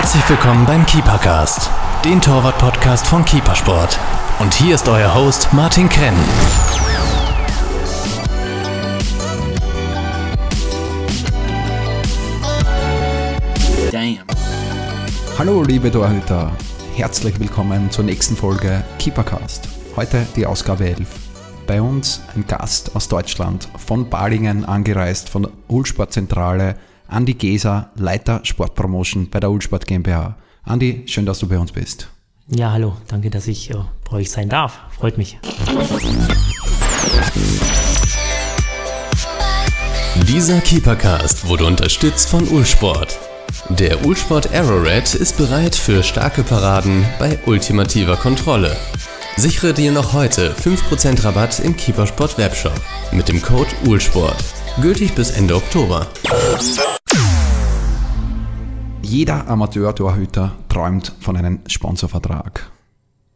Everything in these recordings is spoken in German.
Herzlich willkommen beim Keepercast, den Torwart-Podcast von Keepersport. Und hier ist euer Host Martin Krenn. Damn. Hallo liebe Torhüter, herzlich willkommen zur nächsten Folge Keepercast. Heute die Ausgabe 11. Bei uns ein Gast aus Deutschland, von Balingen angereist, von der Ulsportzentrale, Andi Geser, Leiter Sportpromotion bei der Ulsport GmbH. Andi, schön, dass du bei uns bist. Ja, hallo, danke, dass ich äh, bei euch sein darf. Freut mich. Dieser Keepercast wurde unterstützt von Ulsport. Der Ulsport Aerored ist bereit für starke Paraden bei ultimativer Kontrolle. Sichere dir noch heute 5% Rabatt im Keepersport Webshop mit dem Code ULSPORT. Gültig bis Ende Oktober. Jeder Amateur-Torhüter träumt von einem Sponsorvertrag.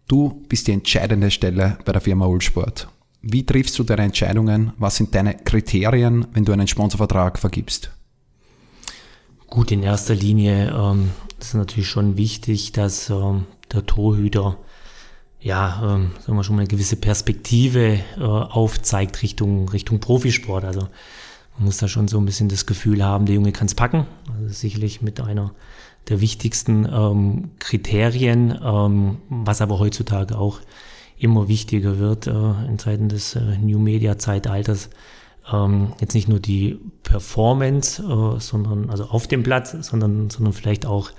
Du bist die entscheidende Stelle bei der Firma Ulsport. Wie triffst du deine Entscheidungen? Was sind deine Kriterien, wenn du einen Sponsorvertrag vergibst? Gut, in erster Linie ähm, ist natürlich schon wichtig, dass ähm, der Torhüter ja, ähm, sagen wir schon mal eine gewisse Perspektive äh, aufzeigt Richtung, Richtung Profisport. Also man muss da schon so ein bisschen das Gefühl haben, der Junge kann es packen. Also sicherlich mit einer der wichtigsten ähm, Kriterien, ähm, was aber heutzutage auch immer wichtiger wird äh, in Zeiten des äh, New Media Zeitalters. Ähm, jetzt nicht nur die Performance, äh, sondern also auf dem Platz, sondern sondern vielleicht auch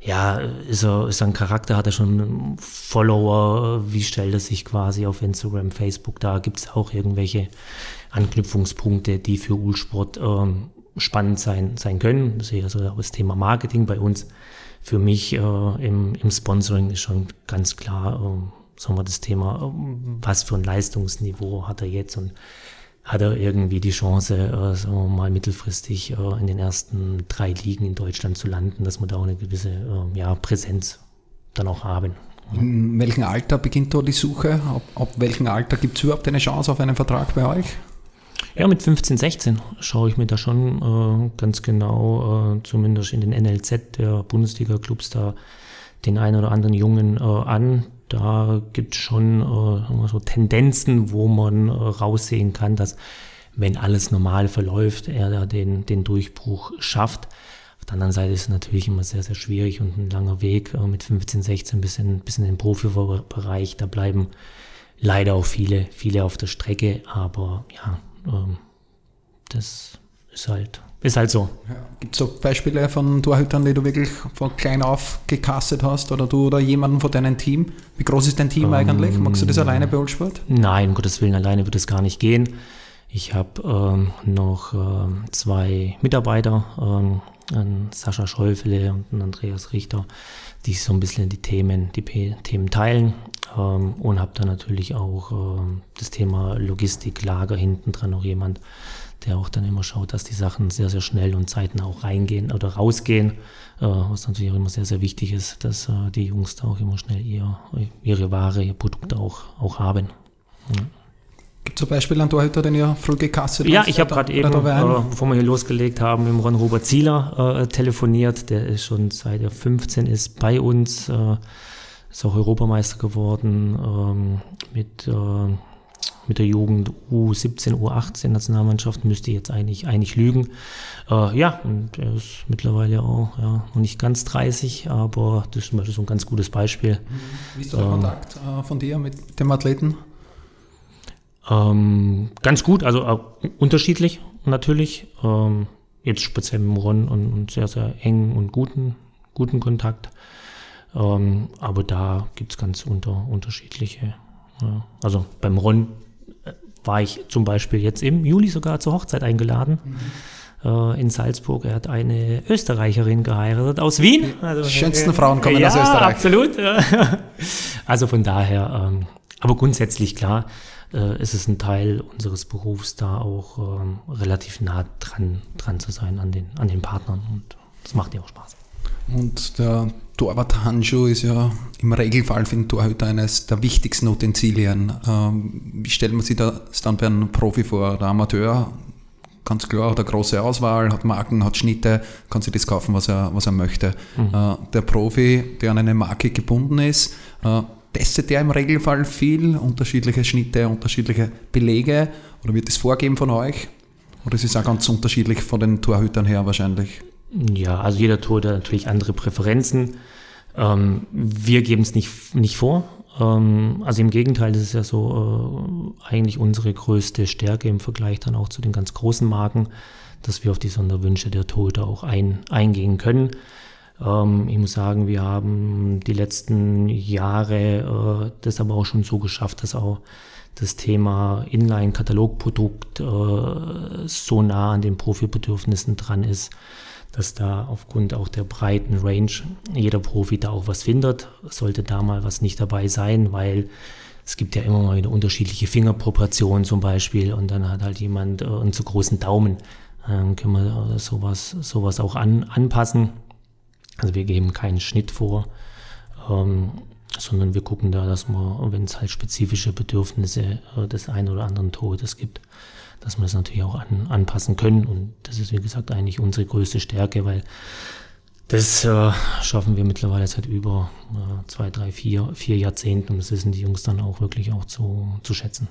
ja, ist er, ist er ein Charakter, hat er schon Follower, wie stellt er sich quasi auf Instagram, Facebook, da gibt es auch irgendwelche Anknüpfungspunkte, die für Ulsport ähm, spannend sein, sein können. Das ist ja so das Thema Marketing bei uns. Für mich äh, im, im Sponsoring ist schon ganz klar, äh, sagen wir, das Thema, äh, was für ein Leistungsniveau hat er jetzt und hat er irgendwie die Chance, äh, sagen wir mal mittelfristig äh, in den ersten drei Ligen in Deutschland zu landen, dass wir da auch eine gewisse äh, ja, Präsenz dann auch haben. In welchem Alter beginnt da die Suche? Ab, ab welchem Alter gibt es überhaupt eine Chance auf einen Vertrag bei euch? Ja, mit 15, 16 schaue ich mir da schon äh, ganz genau, äh, zumindest in den NLZ der Bundesliga-Clubs, da den einen oder anderen Jungen äh, an. Da gibt es schon äh, so Tendenzen, wo man äh, raussehen kann, dass wenn alles normal verläuft, er da den, den Durchbruch schafft. Auf der anderen Seite ist es natürlich immer sehr, sehr schwierig und ein langer Weg äh, mit 15, 16 bis in, bis in den Profibereich. Da bleiben leider auch viele, viele auf der Strecke, aber ja, ähm, das ist halt, ist halt so. Ja. Gibt es auch Beispiele von Torhütern, die du wirklich von klein auf gecastet hast oder du oder jemanden von deinem Team? Wie groß ist dein Team Ähm, eigentlich? Magst du das alleine bei Ulsport? Nein, um Gottes Willen, alleine wird es gar nicht gehen. Ich habe ähm, noch ähm, zwei Mitarbeiter, ähm, einen Sascha Schäufele und einen Andreas Richter, die so ein bisschen die Themen, die P Themen teilen. Ähm, und habe dann natürlich auch ähm, das Thema Logistik, Lager hinten dran noch jemand, der auch dann immer schaut, dass die Sachen sehr, sehr schnell und zeitnah auch reingehen oder rausgehen. Äh, was natürlich auch immer sehr, sehr wichtig ist, dass äh, die Jungs da auch immer schnell ihr, ihre Ware, ihr Produkt auch, auch haben. Ja. Ein Beispiel an Torhüter, den ihr früh gecastet Ja, hast? ich habe Oder- gerade eben, äh, bevor wir hier losgelegt haben, mit dem Ron-Robert Zieler äh, telefoniert. Der ist schon seit er 15 ist bei uns, äh, ist auch Europameister geworden ähm, mit, äh, mit der Jugend U17, U18 Nationalmannschaft. Müsste jetzt eigentlich, eigentlich lügen. Äh, ja, und er ist mittlerweile auch ja, noch nicht ganz 30, aber das ist zum Beispiel so ein ganz gutes Beispiel. Wie ist der Kontakt äh, von dir mit dem Athleten? Ähm, ganz gut, also äh, unterschiedlich natürlich. Ähm, jetzt speziell mit dem Ron und, und sehr, sehr engen und guten, guten Kontakt. Ähm, aber da gibt es ganz unter, unterschiedliche. Ja. Also beim Ron äh, war ich zum Beispiel jetzt im Juli sogar zur Hochzeit eingeladen. äh, In Salzburg. Er hat eine Österreicherin geheiratet aus Wien. Also, Die schönsten Frauen kommen ja, aus Österreich. Absolut. Also von daher, ähm, aber grundsätzlich klar, äh, ist es ein Teil unseres Berufs, da auch ähm, relativ nah dran, dran zu sein an den, an den Partnern und das macht ja auch Spaß. Und der Torwart-Handschuh ist ja im Regelfall für den Torhüter eines der wichtigsten Utensilien. Ähm, wie stellt man sich das dann bei einem Profi vor? Der Amateur ganz klar, hat eine große Auswahl, hat Marken, hat Schnitte, kann sich das kaufen, was er, was er möchte. Mhm. Äh, der Profi, der an eine Marke gebunden ist, äh, testet der im Regelfall viel, unterschiedliche Schnitte, unterschiedliche Belege oder wird das vorgeben von euch? Oder ist es auch ganz unterschiedlich von den Torhütern her wahrscheinlich? Ja, also jeder Torhüter hat natürlich andere Präferenzen. Ähm, wir geben es nicht, nicht vor. Ähm, also im Gegenteil, das ist ja so äh, eigentlich unsere größte Stärke im Vergleich dann auch zu den ganz großen Marken, dass wir auf die Sonderwünsche der Torhüter auch ein, eingehen können. Ähm, ich muss sagen, wir haben die letzten Jahre äh, das aber auch schon so geschafft, dass auch das Thema Inline-Katalogprodukt äh, so nah an den Profibedürfnissen dran ist, dass da aufgrund auch der breiten Range jeder Profi da auch was findet. Sollte da mal was nicht dabei sein, weil es gibt ja immer mal eine unterschiedliche Fingerproportion zum Beispiel und dann hat halt jemand äh, einen zu großen Daumen. Dann können wir äh, sowas, sowas auch an, anpassen. Also wir geben keinen Schnitt vor, ähm, sondern wir gucken da, dass man, wenn es halt spezifische Bedürfnisse äh, des einen oder anderen Todes gibt, dass wir das natürlich auch an, anpassen können. Und das ist, wie gesagt, eigentlich unsere größte Stärke, weil das äh, schaffen wir mittlerweile seit über äh, zwei, drei, vier, vier Jahrzehnten und das wissen die Jungs dann auch wirklich auch zu, zu schätzen.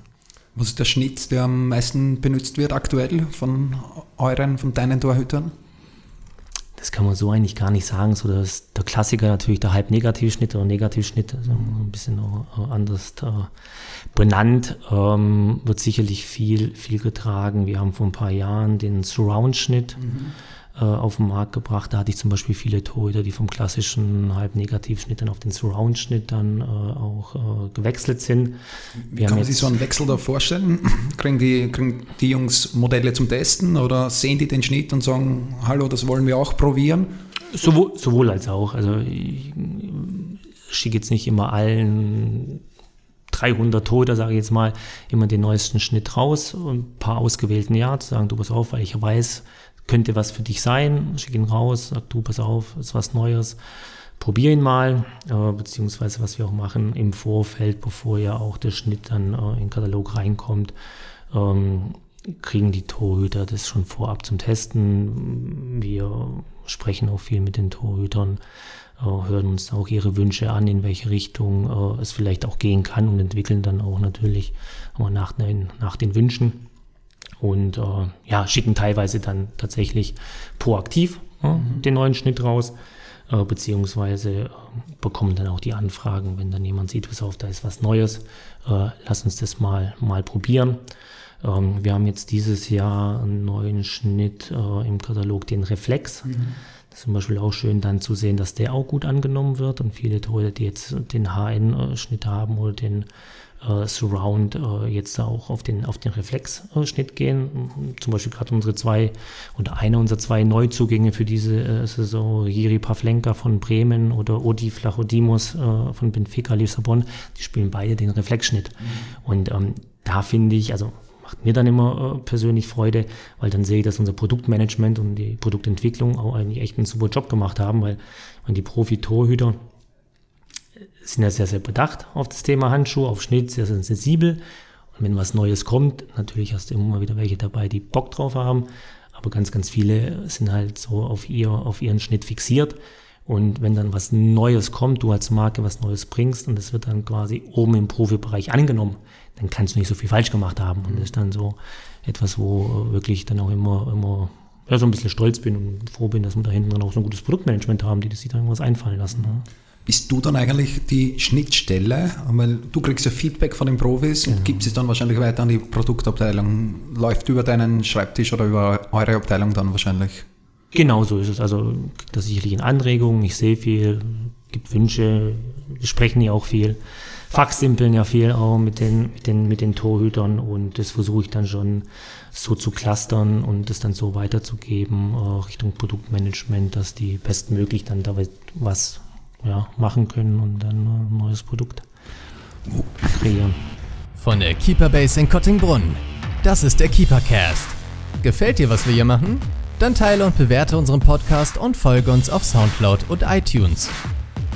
Was ist der Schnitt, der am meisten benutzt wird aktuell von euren, von deinen Torhütern? Das kann man so eigentlich gar nicht sagen. So dass der Klassiker natürlich der Halb-Negativschnitt oder Negativschnitt, also ein bisschen anders äh, benannt, ähm, wird sicherlich viel, viel getragen. Wir haben vor ein paar Jahren den Surround-Schnitt. Mhm äh, auf den Markt gebracht. Da hatte ich zum Beispiel viele Torhüter, die vom klassischen Halb-Negativschnitt dann auf den Surround-Schnitt dann äh, auch äh, gewechselt sind. Wie kann man sich so einen Wechsel da vorstellen? kriegen, die, kriegen die Jungs Modelle zum Testen oder sehen die den Schnitt und sagen, hallo, das wollen wir auch probieren? Sowohl, sowohl als auch. Also ich schicke jetzt nicht immer allen 300 Tote, sage ich jetzt mal, immer den neuesten Schnitt raus und ein paar ausgewählten Ja zu sagen, du pass auf, weil ich weiß, könnte was für dich sein, schick ihn raus, sag du, pass auf, ist was Neues, probier ihn mal, äh, beziehungsweise was wir auch machen im Vorfeld, bevor ja auch der Schnitt dann äh, in den Katalog reinkommt, ähm, kriegen die Torhüter das schon vorab zum Testen. Wir sprechen auch viel mit den Torhütern, äh, hören uns auch ihre Wünsche an, in welche Richtung äh, es vielleicht auch gehen kann und entwickeln dann auch natürlich nach nach den Wünschen und äh, ja, schicken teilweise dann tatsächlich proaktiv ja, mhm. den neuen Schnitt raus, äh, beziehungsweise äh, bekommen dann auch die Anfragen, wenn dann jemand sieht, pass auf, da ist was Neues, äh, lass uns das mal, mal probieren. Ähm, wir haben jetzt dieses Jahr einen neuen Schnitt äh, im Katalog, den Reflex. Mhm. Das ist zum Beispiel auch schön dann zu sehen, dass der auch gut angenommen wird und viele Torhüter, die jetzt den HN-Schnitt haben oder den äh, Surround äh, jetzt auch auf den, auf den Reflexschnitt gehen. Zum Beispiel gerade unsere zwei oder einer unserer zwei Neuzugänge für diese äh, Saison, Jiri Pavlenka von Bremen oder Odi Flachodimos äh, von Benfica Lissabon, die spielen beide den Reflexschnitt. Mhm. Und ähm, da finde ich, also macht mir dann immer äh, persönlich Freude, weil dann sehe ich, dass unser Produktmanagement und die Produktentwicklung auch eigentlich echt einen super Job gemacht haben, weil wenn die Profi-Torhüter sind ja sehr, sehr bedacht auf das Thema Handschuhe, auf Schnitt, sehr, sehr sensibel. Und wenn was Neues kommt, natürlich hast du immer wieder welche dabei, die Bock drauf haben. Aber ganz, ganz viele sind halt so auf, ihr, auf ihren Schnitt fixiert. Und wenn dann was Neues kommt, du als Marke was Neues bringst und es wird dann quasi oben im Profibereich angenommen, dann kannst du nicht so viel falsch gemacht haben. Und das ist dann so etwas, wo wirklich dann auch immer, immer ja, so ein bisschen stolz bin und froh bin, dass wir da hinten dann auch so ein gutes Produktmanagement haben, die das sich dann irgendwas einfallen lassen. Ne? Bist du dann eigentlich die Schnittstelle? Weil du kriegst ja Feedback von den Profis und genau. gibst es dann wahrscheinlich weiter an die Produktabteilung. Läuft über deinen Schreibtisch oder über eure Abteilung dann wahrscheinlich? Genau so ist es. Also kriegt da sicherlich in Anregungen, ich sehe viel, gibt Wünsche, wir sprechen ja auch viel, fachsimpeln ja viel auch mit den, mit den, mit den Torhütern und das versuche ich dann schon so zu clustern und das dann so weiterzugeben Richtung Produktmanagement, dass die bestmöglich dann da was ja, machen können und dann ein neues Produkt kreieren. Von der Keeper Base in Kottingbrunn. Das ist der Keeper Cast. Gefällt dir, was wir hier machen? Dann teile und bewerte unseren Podcast und folge uns auf Soundcloud und iTunes.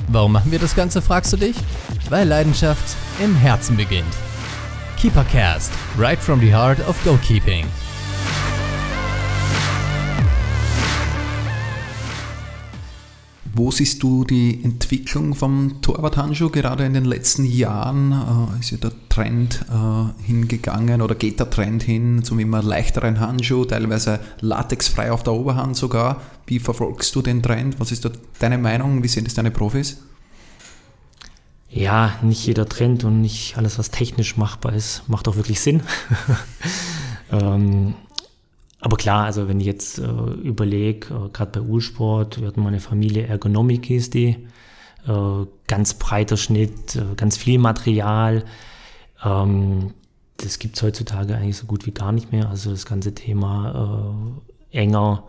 Warum machen wir das Ganze, fragst du dich? Weil Leidenschaft im Herzen beginnt. Keeper Cast, right from the heart of goalkeeping. Wo siehst du die Entwicklung vom Torwarthandschuh? Gerade in den letzten Jahren äh, ist ja der Trend äh, hingegangen oder geht der Trend hin zum immer leichteren Handschuh, teilweise latexfrei auf der Oberhand sogar. Wie verfolgst du den Trend? Was ist da deine Meinung? Wie sehen das deine Profis? Ja, nicht jeder Trend und nicht alles, was technisch machbar ist, macht auch wirklich Sinn. ähm, aber klar, also wenn ich jetzt äh, überlege, äh, gerade bei Ulsport, wir hatten mal eine Familie Ergonomik hieß die, äh, ganz breiter Schnitt, äh, ganz viel Material. Ähm, das gibt es heutzutage eigentlich so gut wie gar nicht mehr. Also das ganze Thema äh, enger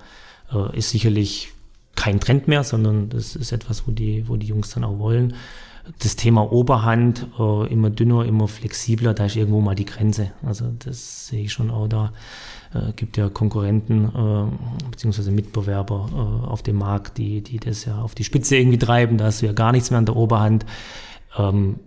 äh, ist sicherlich kein Trend mehr, sondern das ist etwas, wo die, wo die Jungs dann auch wollen das Thema Oberhand äh, immer dünner, immer flexibler, da ist irgendwo mal die Grenze. Also das sehe ich schon auch da. Äh, gibt ja Konkurrenten äh, beziehungsweise Mitbewerber äh, auf dem Markt, die, die das ja auf die Spitze irgendwie treiben. Da hast du ja gar nichts mehr an der Oberhand. Ähm,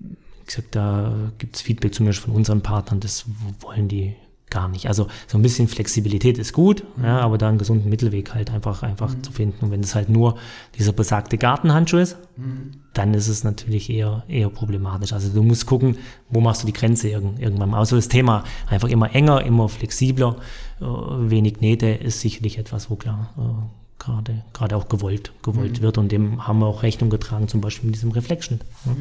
wie gesagt, da gibt es Feedback zumindest von unseren Partnern, das wollen die gar nicht. Also so ein bisschen Flexibilität ist gut, ja, aber da einen gesunden Mittelweg halt einfach, einfach mhm. zu finden. Und wenn es halt nur dieser besagte Gartenhandschuh ist, mhm. dann ist es natürlich eher, eher problematisch. Also du musst gucken, wo machst du die Grenze irgendwann mal. Also das Thema einfach immer enger, immer flexibler, äh, wenig Nähte ist sicherlich etwas, wo klar äh, gerade, gerade auch gewollt, gewollt mhm. wird. Und dem haben wir auch Rechnung getragen, zum Beispiel mit diesem Reflection. Ja.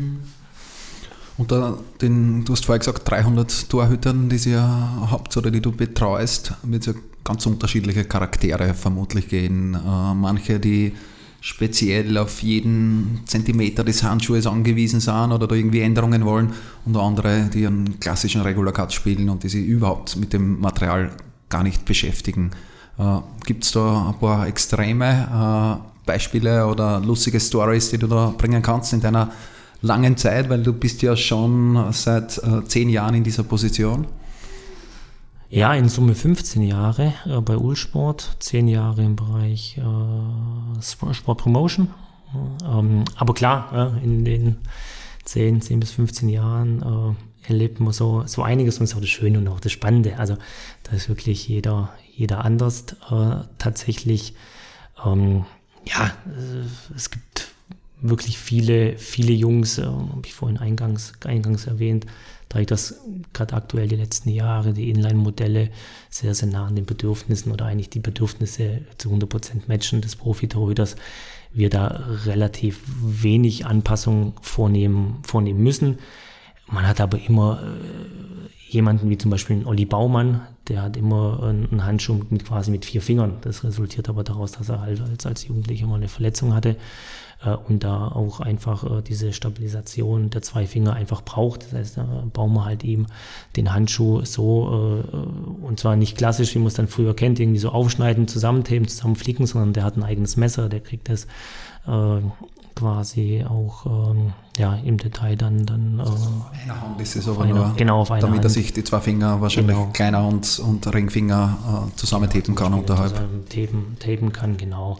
Unter den, du hast vorher gesagt, 300 Torhütern, die ihr habt oder die du betreust, wird es ja ganz unterschiedliche Charaktere vermutlich gehen. Äh, manche, die speziell auf jeden Zentimeter des Handschuhes angewiesen sind oder da irgendwie Änderungen wollen und andere, die einen klassischen Regular Cut spielen und die sich überhaupt mit dem Material gar nicht beschäftigen. Äh, Gibt es da ein paar extreme äh, Beispiele oder lustige Stories, die du da bringen kannst in deiner langen Zeit, weil du bist ja schon seit äh, zehn Jahren in dieser Position. Ja, in Summe 15 Jahre äh, bei Ulsport, 10 Jahre im Bereich äh, Sport Promotion. Ähm, aber klar, äh, in den 10, 10 bis 15 Jahren äh, erlebt man so, so einiges und ist auch das Schöne und auch das Spannende. Also da ist wirklich jeder, jeder anders äh, tatsächlich. Ähm, ja, äh, es gibt wirklich viele, viele Jungs, äh, habe ich vorhin eingangs, eingangs erwähnt, da ich das gerade aktuell die letzten Jahre, die Inline-Modelle sehr, sehr nah an den Bedürfnissen oder eigentlich die Bedürfnisse zu 100% matchen des Profitorhüters, wir da relativ wenig Anpassungen vornehmen, vornehmen müssen. Man hat aber immer äh, jemanden wie zum Beispiel einen Olli Baumann, der hat immer einen Handschuh mit quasi mit vier Fingern. Das resultiert aber daraus, dass er halt als, als Jugendlicher mal eine Verletzung hatte und da auch einfach äh, diese Stabilisation der zwei Finger einfach braucht. Das heißt, da bauen wir halt eben den Handschuh so, äh, und zwar nicht klassisch, wie man es dann früher kennt, irgendwie so aufschneiden, zusammentheben, zusammenflicken, sondern der hat ein eigenes Messer, der kriegt das äh, quasi auch ähm, ja, im Detail dann. dann äh, eine Hand ist es aber nur, genau, auf damit Hand. er sich die zwei Finger wahrscheinlich genau. kleiner und, und Ringfinger äh, zusammentapen kann unterhalb. Tapen, tapen kann, genau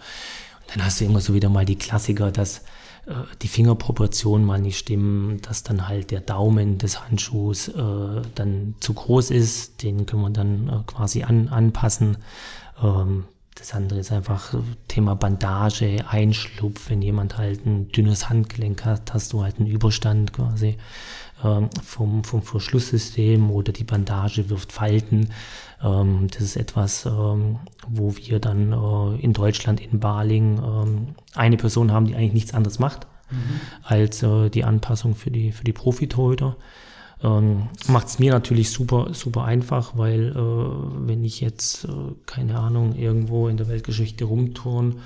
dann hast du immer so wieder mal die Klassiker, dass äh, die Fingerproportionen mal nicht stimmen, dass dann halt der Daumen des Handschuhs äh, dann zu groß ist. Den können wir dann äh, quasi an, anpassen. Ähm, das andere ist einfach Thema Bandage, Einschlupf. Wenn jemand halt ein dünnes Handgelenk hat, hast du halt einen Überstand quasi vom, vom Verschlusssystem oder die Bandage wirft Falten. Ähm, das ist etwas, ähm, wo wir dann äh, in Deutschland, in Baling, ähm, eine Person haben, die eigentlich nichts anderes macht, mhm. als äh, die Anpassung für die, für die Profitorhüter. Ähm, Macht es mir natürlich super, super einfach, weil äh, wenn ich jetzt, äh, keine Ahnung, irgendwo in der Weltgeschichte rumturn,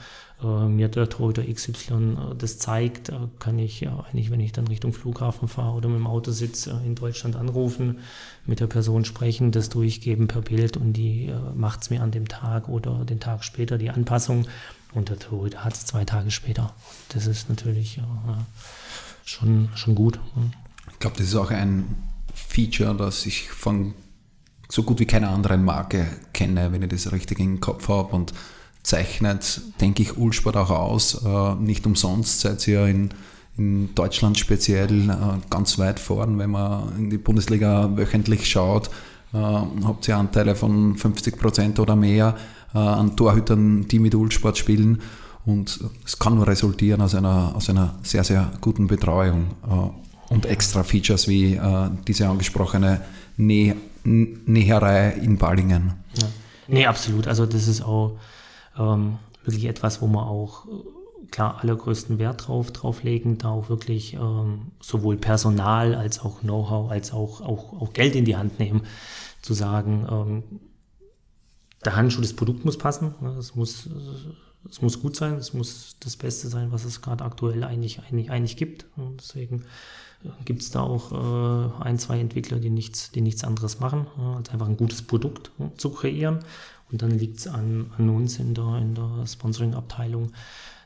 mir der Torhüter XY äh, das zeigt, äh, kann ich eigentlich, wenn ich dann Richtung Flughafen fahre oder mit dem Auto sitze, in Deutschland anrufen, mit der Person sprechen, das durchgeben per Bild und die macht es mir an dem Tag oder den Tag später die Anpassung und der Torhüter hat es zwei Tage später. Das ist natürlich schon, schon gut. Ich glaube, das ist auch ein Feature, das ich von so gut wie keiner anderen Marke kenne, wenn ich das richtig im Kopf habe und zeichnet, denke ich, Ulsport auch aus. Äh, nicht umsonst seid ihr in, in Deutschland speziell äh, ganz weit vorn, wenn man in die Bundesliga wöchentlich schaut. Äh, habt ihr Anteile von 50 Prozent oder mehr an Torhütern, die mit Ulsport spielen. Und es kann nur resultieren aus einer, aus einer sehr, sehr guten Betreuung und extra Features wie diese angesprochene Näh Näherei in Ballingen. Ja. Nee, absolut. Also das ist auch ähm, wirklich etwas, wo man auch klar allergrößten Wert drauf, drauf legen, da auch wirklich ähm, sowohl Personal als auch Know-how, als auch, auch, auch Geld in die Hand nehmen, zu sagen, ähm, der Handschuh, das Produkt muss passen, ne, es muss, es muss gut sein, es muss das Beste sein, was es gerade aktuell eigentlich, eigentlich, eigentlich gibt. Und deswegen äh, gibt es da auch äh, ein, zwei Entwickler, die nichts, die nichts anderes machen, äh, als einfach ein gutes Produkt äh, zu kreieren. Und dann liegt es an, an uns in der, in der Sponsoring-Abteilung,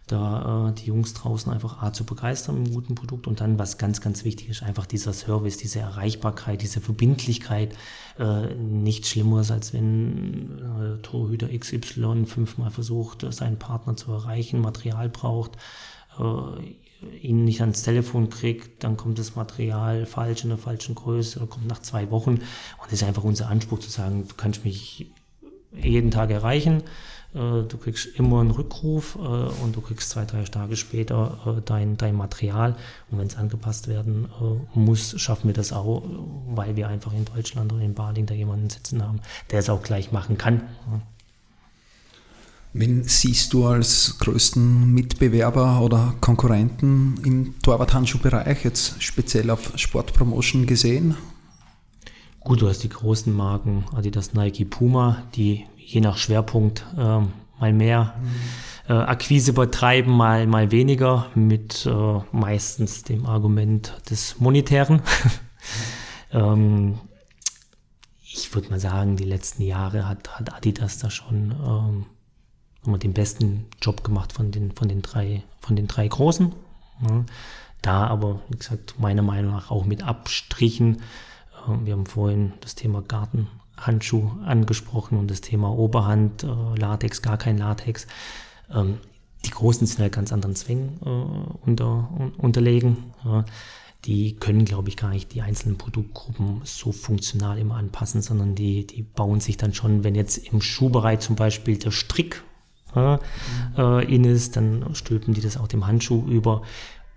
da äh, die Jungs draußen einfach A zu begeistern mit einem guten Produkt und dann, was ganz, ganz wichtig ist, einfach dieser Service, diese Erreichbarkeit, diese Verbindlichkeit. Äh, nichts Schlimmeres, als wenn äh, Torhüter XY fünfmal versucht, seinen Partner zu erreichen, Material braucht, äh, ihn nicht ans Telefon kriegt, dann kommt das Material falsch in der falschen Größe oder kommt nach zwei Wochen. Und das ist einfach unser Anspruch zu sagen, du kannst mich jeden Tag erreichen äh, du kriegst immer einen Rückruf äh, und du kriegst zwei, drei Tage später äh, dein, dein Material. Und wenn es angepasst werden muss, schaffen wir das auch, weil wir einfach in Deutschland oder in Bading da jemanden sitzen haben, der es auch gleich machen kann. Wen siehst du als größten Mitbewerber oder Konkurrenten im Torwart-Handschuhbereich, jetzt speziell auf Sportpromotion gesehen? Gut, du hast die großen Marken, Adidas, Nike, Puma, die je nach Schwerpunkt äh, mal mehr äh, Akquise übertreiben, mal, mal weniger, mit äh, meistens dem Argument des Monetären. ähm, ich würde mal sagen, die letzten Jahre hat, hat Adidas da schon ähm, den besten Job gemacht von den, von den, drei, von den drei Großen. Ja. Da aber, wie gesagt, meiner Meinung nach auch mit Abstrichen. Äh, wir haben vorhin das Thema Garten Handschuh angesprochen und das Thema Oberhand, äh, Latex, gar kein Latex. Ähm, die Großen sind halt ganz anderen Zwängen äh, unter, un, unterlegen. Die können, glaube ich, gar nicht die einzelnen Produktgruppen so funktional immer anpassen, sondern die, die bauen sich dann schon, wenn jetzt im Schuhbereich zum Beispiel der Strick äh, in ist, dann stülpen die das auch dem Handschuh über.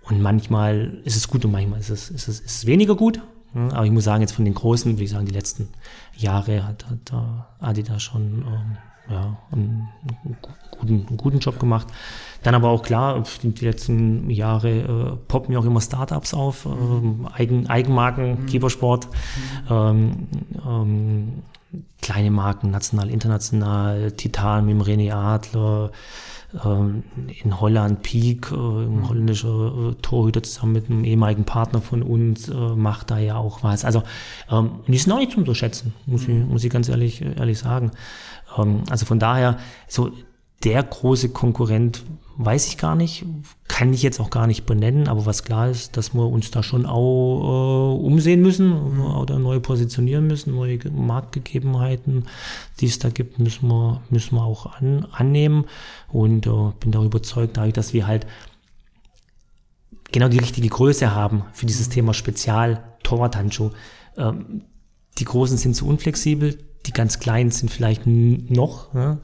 Und manchmal ist es gut und manchmal ist es, ist es, ist es weniger gut. Aber ich muss sagen, jetzt von den Großen, würde ich sagen, die letzten Jahre hat, hat Adidas schon ähm, ja, einen, guten, einen guten Job gemacht. Dann aber auch klar, die, letzten Jahre äh, poppen ja auch immer Startups auf, ähm, Eigen, Eigenmarken, mhm. Keepersport, ähm, ähm, kleine Marken, national, international, Titan mit dem René Adler, in Holland Peak, äh, ein mhm. holländischer äh, Torhüter zusammen mit einem ehemaligen Partner von uns, äh, macht da ja auch was. Also ähm, die sind auch nicht zu unterschätzen, muss, ich, mhm. muss ich ganz ehrlich, ehrlich sagen. Ähm, also von daher, so der große Konkurrent weiß ich gar nicht, kann ich jetzt auch gar nicht benennen, aber was klar ist, dass wir uns da schon auch äh, umsehen müssen oder neu positionieren müssen, neue Marktgegebenheiten, die es da gibt, müssen wir, müssen wir auch an, annehmen und äh, bin darüber überzeugt, dadurch, dass wir halt genau die richtige Größe haben für dieses. Thema Spezial Torwarthandschuh. Ähm, die Großen sind zu unflexibel, die ganz Kleinen sind vielleicht noch. Ja?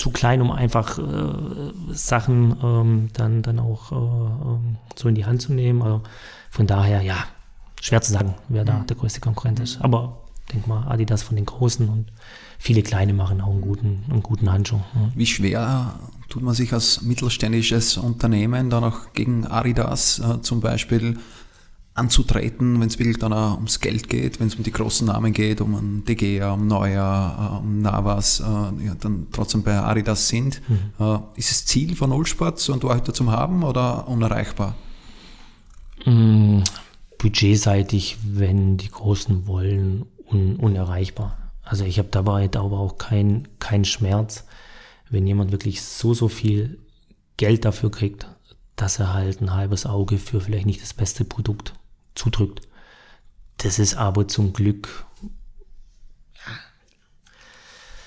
Zu klein, um einfach äh, Sachen ähm, dann, dann auch äh, ähm, so in die Hand zu nehmen. Also von daher, ja, schwer zu sagen, wer da mhm. der größte Konkurrent ist. Aber denk mal, Adidas von den Großen und viele Kleine machen auch einen guten, einen guten Handschuh. Ja. Wie schwer tut man sich als mittelständisches Unternehmen dann auch gegen Adidas äh, zum Beispiel anzutreten, wenn es wirklich dann auch ums Geld geht, wenn es um die großen Namen geht, um einen De Gea, um Neuer, äh, um Navas, äh, ja, dann trotzdem bei Adidas sind. Mhm. Äh, ist es Ziel von Nullsport, so einen Torhüter zu haben oder unerreichbar? Mhm. Budgetseitig, wenn die Großen wollen, un unerreichbar. Also ich habe dabei aber auch keinen kein Schmerz, wenn jemand wirklich so, so viel Geld dafür kriegt, dass er halt ein halbes Auge für vielleicht nicht das beste Produkt zudrückt. Das ist aber zum Glück,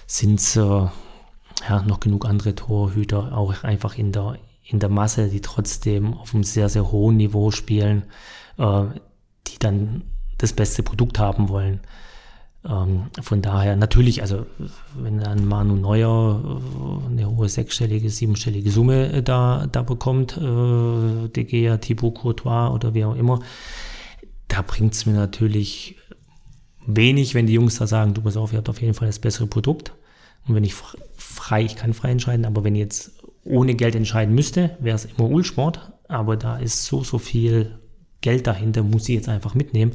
sind es äh, ja, noch genug andere Torhüter, auch einfach in der, in der Masse, die trotzdem auf einem sehr, sehr hohen Niveau spielen, äh, die dann das beste Produkt haben wollen. Ähm, von daher natürlich, also wenn dann Manu Neuer äh, eine hohe sechsstellige, siebenstellige Summe äh, da, da bekommt, äh, De Gea, Thibaut Courtois oder wie auch immer, da bringt es mir natürlich wenig, wenn die Jungs da sagen, du pass auf, ihr habt auf jeden Fall das bessere Produkt. Und wenn ich frei, ich kann frei entscheiden, aber wenn ich jetzt ohne Geld entscheiden müsste, wäre es immer Ulsport. Aber da ist so, so viel Geld dahinter, muss ich jetzt einfach mitnehmen.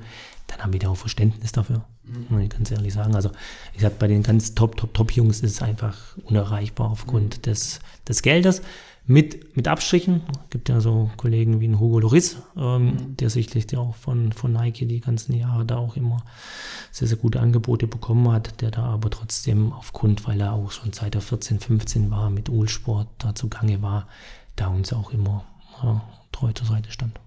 Dann haben wir da auch Verständnis dafür. Muss ich ganz ehrlich sagen. Also, ich sag, bei den ganz Top, Top, Top-Jungs ist es einfach unerreichbar aufgrund des, des Geldes. Mit, mit Abstrichen. Es gibt ja so Kollegen wie ein Hugo Loris, ähm, mhm. der sicherlich auch von, von Nike die ganzen Jahre da auch immer sehr, sehr gute Angebote bekommen hat, der da aber trotzdem aufgrund, weil er auch schon seit er 14, 15 war, mit Ulsport da zugange war, da uns auch immer ja, treu zur Seite stand.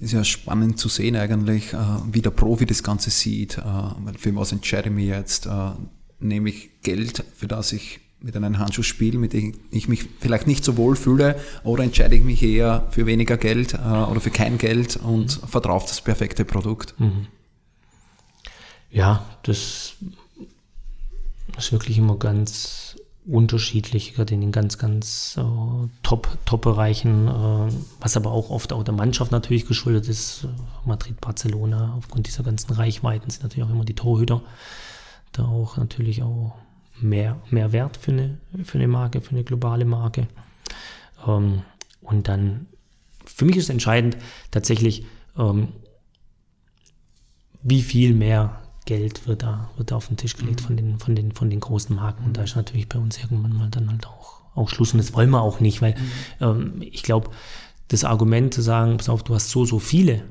Ist ja spannend zu sehen eigentlich, äh, wie der Profi das Ganze sieht. Äh, für was entscheide ich mich jetzt? Äh, nehme ich Geld, für das ich mit einem Handschuh spiele, mit dem ich mich vielleicht nicht so wohl fühle, oder entscheide ich mich eher für weniger Geld oder für kein Geld und mhm. vertraue das perfekte Produkt? Mhm. Ja, das ist wirklich immer ganz unterschiedlich, gerade in den ganz, ganz äh, Top, Top-Bereichen, äh, was aber auch oft auch der Mannschaft natürlich geschuldet ist. Madrid, Barcelona, aufgrund dieser ganzen Reichweiten sind natürlich auch immer die Torhüter da auch natürlich auch mehr, mehr Wert für eine, für eine Marke, für eine globale Marke. Ähm, und dann, für mich ist entscheidend tatsächlich, ähm, wie viel mehr Geld wird da, wird da auf den Tisch gelegt von, den, von, den, von den großen Marken. Und da ist natürlich bei uns irgendwann mal dann halt auch, auch Schluss. Und das wollen wir auch nicht, weil ähm, ich glaube, das Argument zu sagen, pass auf, du hast so, so viele,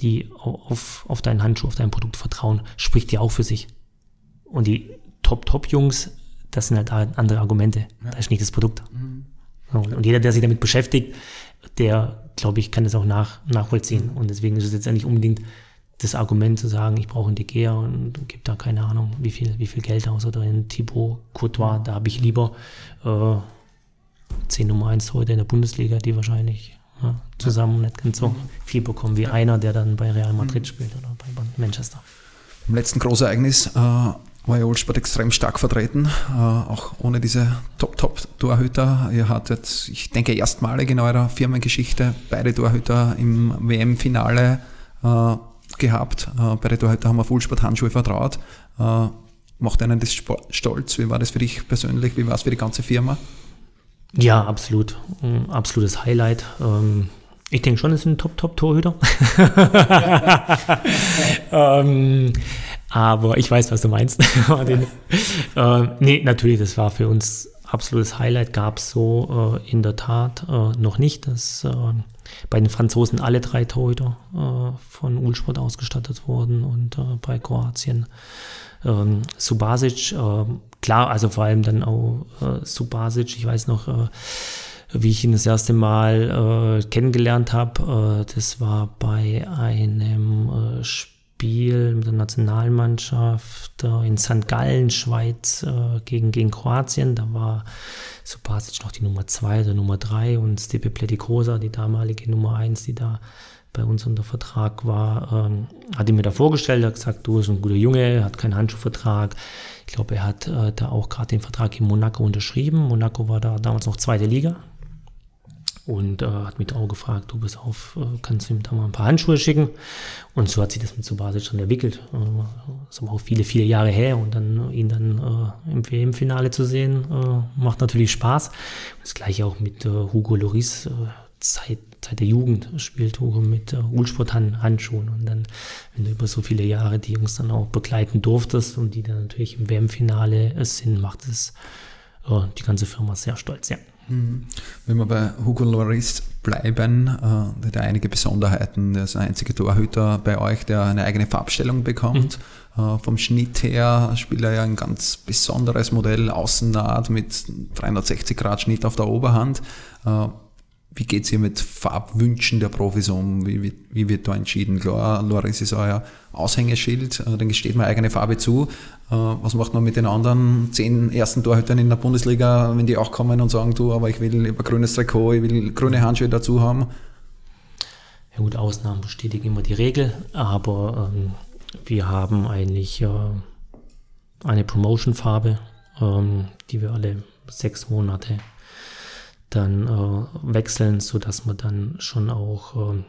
die auf, auf deinen Handschuh, auf dein Produkt vertrauen, spricht ja auch für sich. Und die Top-Top-Jungs, das sind halt andere Argumente. Ja. Da ist nicht das Produkt. Mhm. Und jeder, der sich damit beschäftigt, der, glaube ich, kann das auch nach, nachvollziehen. Mhm. Und deswegen ist es jetzt ja nicht unbedingt das Argument zu sagen, ich brauche einen Degea und gibt da keine Ahnung, wie viel, wie viel Geld aus oder in Thibaut Courtois, da habe ich lieber äh, 10 Nummer 1 heute in der Bundesliga, die wahrscheinlich ja, zusammen nicht ganz so viel bekommen wie einer, der dann bei Real Madrid spielt oder bei Manchester. Im letzten Großereignis äh, war ja Ulsport extrem stark vertreten, äh, auch ohne diese Top-Top-Torhüter. Ihr hattet, ich denke, erstmalig in eurer Firmengeschichte beide Torhüter im WM-Finale äh, gehabt. Äh, bei der Torhüter haben wir Fullsport-Handschuhe vertraut. Äh, macht einen das stolz? Wie war das für dich persönlich? Wie war es für die ganze Firma? Ja, absolut. Ein absolutes Highlight. Ähm, ich denke schon, es sind Top-Top-Torhüter. ähm, aber ich weiß, was du meinst. äh, nee, natürlich, das war für uns absolutes Highlight. Gab es so äh, in der Tat äh, noch nicht. Das äh, bei den Franzosen alle drei Torhüter äh, von Ulsport ausgestattet wurden und äh, bei Kroatien ähm, Subasic, klar, also vor allem dann auch Subasic, ich weiß noch, wie ich ihn das erste Mal äh, kennengelernt habe, äh, das war bei einem äh, Spiel mit der Nationalmannschaft äh, in St. Gallen, Schweiz äh, gegen, gegen Kroatien. Da war Subasic noch die Nummer 2 oder Nummer 3 und Stipe Pleticosa, die damalige Nummer 1, die da bei uns unter Vertrag war, ähm, hat ihn mir da vorgestellt, hat gesagt, du bist ein guter Junge, hat keinen Handschuhvertrag. Ich glaube, er hat äh, da auch gerade den Vertrag in Monaco unterschrieben. Monaco war da damals noch zweite Liga, und äh, hat mich auch gefragt, du bist auf, äh, kannst du ihm da mal ein paar Handschuhe schicken? Und so hat sich das mit Subasic schon entwickelt. Äh, ist aber auch viele, viele Jahre her und dann ihn dann äh, im WM-Finale zu sehen, äh, macht natürlich Spaß. Das gleiche auch mit äh, Hugo Loris, äh, seit, seit der Jugend spielt Hugo mit äh, Ulsport-Handschuhen und dann, wenn du über so viele Jahre die Jungs dann auch begleiten durftest und die dann natürlich im WM-Finale sind, macht es äh, die ganze Firma sehr stolz, ja. Wenn wir bei Hugo Loris bleiben, äh, hat er einige Besonderheiten. Der ist der einzige Torhüter bei euch, der eine eigene Farbstellung bekommt. Mhm. Äh, vom Schnitt her spielt er ja ein ganz besonderes Modell, Außennaht mit 360 Grad Schnitt auf der Oberhand. Äh, wie geht es hier mit Farbwünschen der Profis um? Wie, wie, wie, wird da entschieden? Klar, Loris ist euer Aushängeschild, äh, dann steht mir eigene Farbe zu. Äh, was macht man mit den anderen zehn ersten Torhütern in der Bundesliga, wenn die auch kommen und sagen, du, aber ich will lieber grünes Trikot, ich will grüne Handschuhe dazu haben? Ja gut, Ausnahmen bestätigen immer die Regel, aber ähm, wir haben eigentlich äh, eine Promotion-Farbe, ähm, die wir alle sechs Monate dann äh, wechseln, sodass wir dann schon auch äh,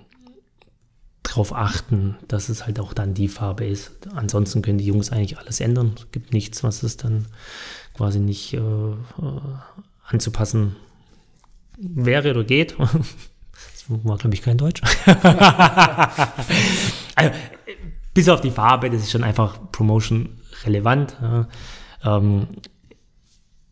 darauf achten, dass es halt auch dann die Farbe ist. Ansonsten können die Jungs eigentlich alles ändern. Es gibt nichts, was es dann quasi nicht äh, äh anzupassen wäre oder geht. Das war, glaube ich, kein Deutsch. also, bis auf die Farbe, das ist schon einfach Promotion relevant. Ähm,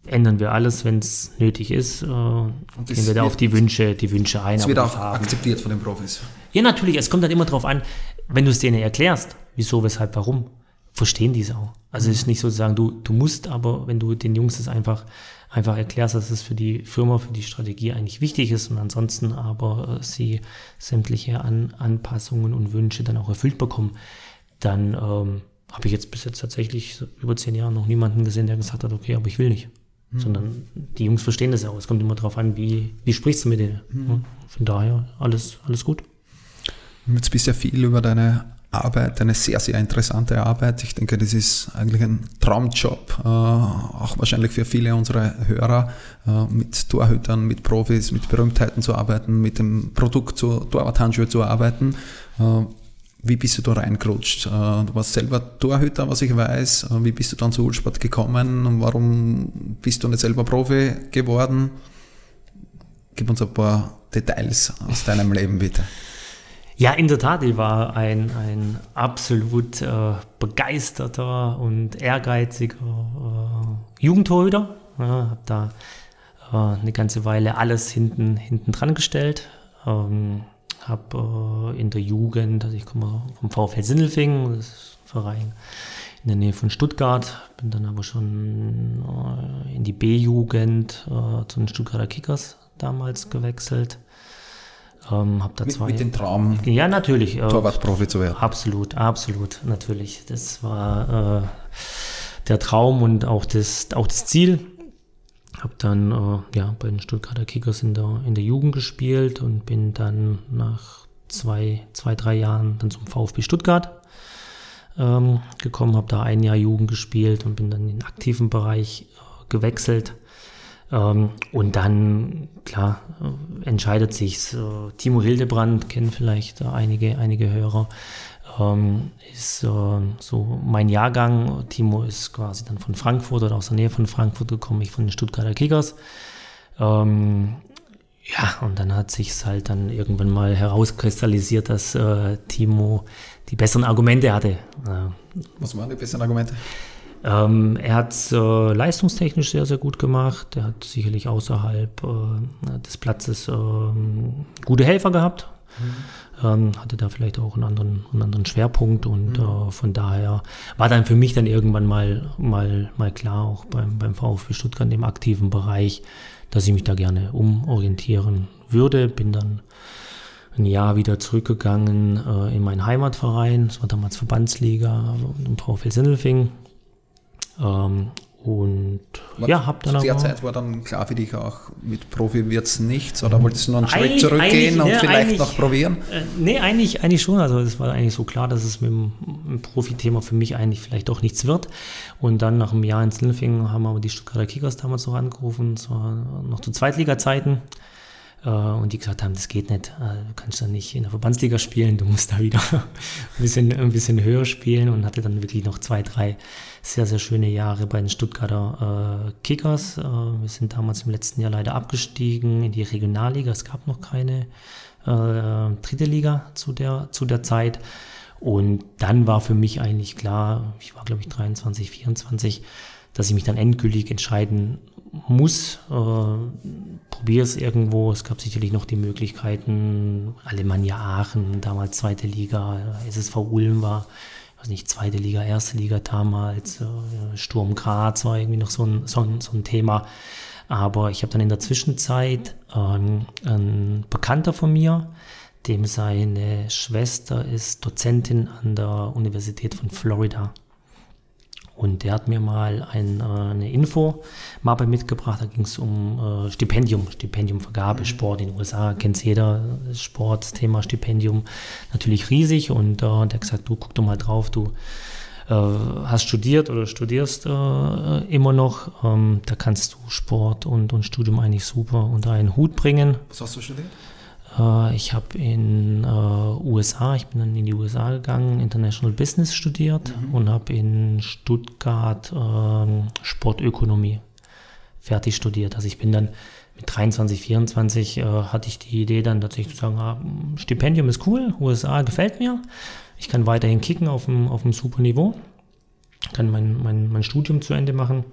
ändern wir alles, wenn es nötig ist. Äh, gehen wir da auf die Wünsche, die Wünsche ein. Das wird auch akzeptiert von den Profis. Ja, natürlich. Es kommt dann immer darauf an, wenn du es denen erklärst, wieso, weshalb, warum, verstehen die es auch. Also es ist nicht so zu sagen, du, du musst, aber wenn du den Jungs das einfach, einfach erklärst, dass es für die Firma, für die Strategie eigentlich wichtig ist und ansonsten aber äh, sie sämtliche an, Anpassungen und Wünsche dann auch erfüllt bekommen, dann ähm, habe ich jetzt bis jetzt tatsächlich über zehn Jahre noch niemanden gesehen, der gesagt hat, okay, aber ich will nicht. Mhm. Sondern die Jungs verstehen das ja auch. Es kommt immer darauf an, wie, wie sprichst du mit denen. Mhm. Von daher alles, alles gut. Jetzt bist du ja viel über deine Arbeit, eine sehr, sehr interessante Arbeit. Ich denke, das ist eigentlich ein Traumjob, äh, auch wahrscheinlich für viele unserer Hörer, äh, mit Torhütern, mit Profis, mit Berühmtheiten zu arbeiten, mit dem Produkt zu Torwarthandschuhe zu arbeiten. Äh, wie bist du da reingerutscht? Äh, du warst selber Torhüter, was ich weiß. Äh, wie bist du dann zu Ulsport gekommen? Warum bist du nicht selber Profi geworden? Gib uns ein paar Details aus deinem Leben, bitte. Ja, in der Tat, ich war ein, ein absolut äh, begeisterter und ehrgeiziger äh, Jugendtorhüter. Ja, habe da äh, eine ganze Weile alles hinten, hinten dran gestellt. Ähm, habe äh, in der Jugend, also ich komme vom VfL Sindelfingen, das ist ein Verein in der Nähe von Stuttgart, bin dann aber schon äh, in die B-Jugend äh, zu den Stuttgarter Kickers damals gewechselt. Ähm, hab da mit, zwei, mit dem Traum, ja natürlich, äh, Torwartprofi zu werden. Absolut, absolut, natürlich. Das war äh, der Traum und auch das, auch das Ziel. Habe dann äh, ja, bei den Stuttgarter Kickers in der, in der Jugend gespielt und bin dann nach zwei, zwei drei Jahren dann zum VfB Stuttgart ähm, gekommen, habe da ein Jahr Jugend gespielt und bin dann in den aktiven Bereich äh, gewechselt. Ähm, und dann, klar, äh, entscheidet sich äh, Timo Hildebrand, kennen vielleicht äh, einige, einige Hörer, ähm, ist äh, so mein Jahrgang. Timo ist quasi dann von Frankfurt oder aus der Nähe von Frankfurt gekommen, ich von den Stuttgarter Kickers. Ähm, ja, und dann hat sich es halt dann irgendwann mal herauskristallisiert, dass äh, Timo die besseren Argumente hatte. Äh, Was waren die besseren Argumente? Ähm, er hat es äh, leistungstechnisch sehr, sehr gut gemacht. Er hat sicherlich außerhalb äh, des Platzes ähm, gute Helfer gehabt. Mhm ähm, hatte da vielleicht auch einen anderen, einen anderen Schwerpunkt und mhm. äh, von daher war dann für mich dann irgendwann mal, mal, mal klar, auch beim, beim VfB Stuttgart im aktiven Bereich, dass ich mich da gerne umorientieren würde. Bin dann ein Jahr wieder zurückgegangen äh, in meinen Heimatverein, das war damals Verbandsliga im VfL Sindelfing. Ähm, und war ja, hab dann Zu der aber, Zeit war dann klar für dich auch, mit Profi wird es nichts oder wolltest du noch einen Schritt zurückgehen und ne, vielleicht noch probieren? Äh, nee, eigentlich, eigentlich schon. Also es war eigentlich so klar, dass es mit dem, dem Profi-Thema für mich eigentlich vielleicht doch nichts wird. Und dann nach einem Jahr in Sindelfingen haben wir die Stuttgarter Kickers damals noch angerufen. Es war noch zu Zweitliga-Zeiten. Äh, und die gesagt haben, das geht nicht, äh, du kannst da nicht in der Verbandsliga spielen, du musst da wieder ein bisschen, ein bisschen höher spielen und hatte dann wirklich noch zwei, drei sehr, sehr schöne Jahre bei den Stuttgarter äh, Kickers. Äh, wir sind damals im letzten Jahr leider abgestiegen in die Regionalliga, es gab noch keine äh, dritte Liga zu der, zu der Zeit. Und dann war für mich eigentlich klar, ich war glaube ich 23, 24, dass ich mich dann endgültig entscheiden muss. Äh, Probiere es irgendwo. Es gab sicherlich noch die Möglichkeiten. Alemannia Aachen, damals zweite Liga, SSV Ulm war, weiß nicht, zweite Liga, erste Liga damals. Äh, Sturm Graz war irgendwie noch so ein, so ein, so ein Thema. Aber ich habe dann in der Zwischenzeit ähm, ein Bekannter von mir, dem seine Schwester ist Dozentin an der Universität von Florida. Und der hat mir mal ein, äh, eine Info-Mappe mitgebracht. Da ging es um äh, Stipendium, Stipendiumvergabe, mhm. Sport in den USA. Kennt jeder, Sport, Thema Stipendium. Natürlich riesig. Und äh, der hat gesagt, du guck doch mal drauf, du äh, hast studiert oder studierst äh, immer noch. Ähm, da kannst du Sport und, und Studium eigentlich super unter einen Hut bringen. Was hast du studiert? Äh, ich habe in äh, USA, ich bin dann in die USA gegangen, International Business studiert mhm. und habe in Stuttgart äh, Sportökonomie fertig studiert. Also ich bin dann mit 23, 24 äh, hatte ich die Idee dann tatsächlich zu sagen, ah, Stipendium ist cool, USA gefällt mir. Ich kann weiterhin kicken auf dem, auf dem super Niveau, kann mein, mein, mein Studium zu Ende machen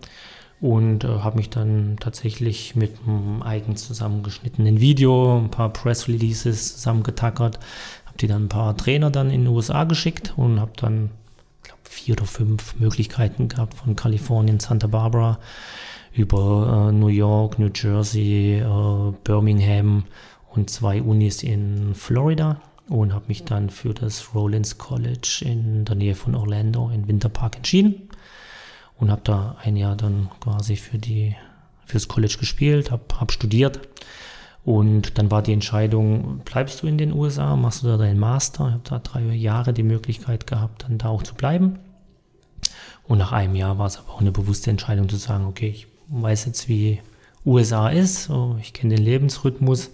und äh, habe mich dann tatsächlich mit einem eigens zusammengeschnittenen Video, ein paar Press Releases zusammengetackert, habe die dann ein paar Trainer dann in den USA geschickt und habe dann glaub, vier oder fünf Möglichkeiten gehabt von Kalifornien, Santa Barbara über äh, New York, New Jersey, äh, Birmingham und zwei Unis in Florida und habe mich dann für das Rollins College in der Nähe von Orlando in Winter Park entschieden und habe da ein Jahr dann quasi für die fürs College gespielt, habe hab studiert und dann war die Entscheidung, bleibst du in den USA, machst du da deinen Master? Ich habe da drei Jahre die Möglichkeit gehabt, dann da auch zu bleiben. Und nach einem Jahr war es aber auch eine bewusste Entscheidung zu sagen, okay, ich weiß jetzt, wie USA ist, ich kenne den Lebensrhythmus.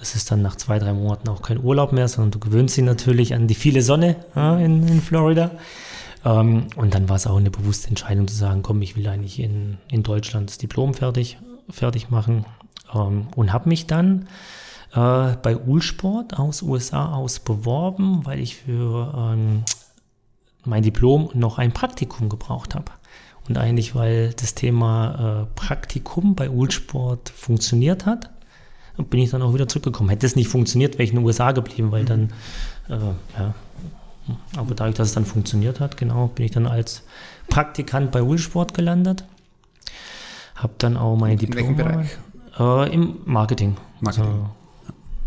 Es ist dann nach zwei, drei Monaten auch kein Urlaub mehr, sondern du gewöhnst dich natürlich an die viele Sonne ja, in, in Florida. Ähm, und dann war es auch eine bewusste Entscheidung zu sagen, komm, ich will eigentlich in, in Deutschland das Diplom fertig, fertig machen. Ähm, und habe mich dann äh, bei Ulsport aus USA aus beworben, weil ich für ähm, mein Diplom noch ein Praktikum gebraucht habe. Und eigentlich, weil das Thema äh, Praktikum bei Ulsport funktioniert hat, bin ich dann auch wieder zurückgekommen. Hätte es nicht funktioniert, wäre ich in den USA geblieben, weil dann äh, ja, aber dadurch, dass es dann funktioniert hat, genau, bin ich dann als Praktikant bei Ulsport gelandet. Habe dann auch meine Diplom. Äh, Im Marketing. Marketing.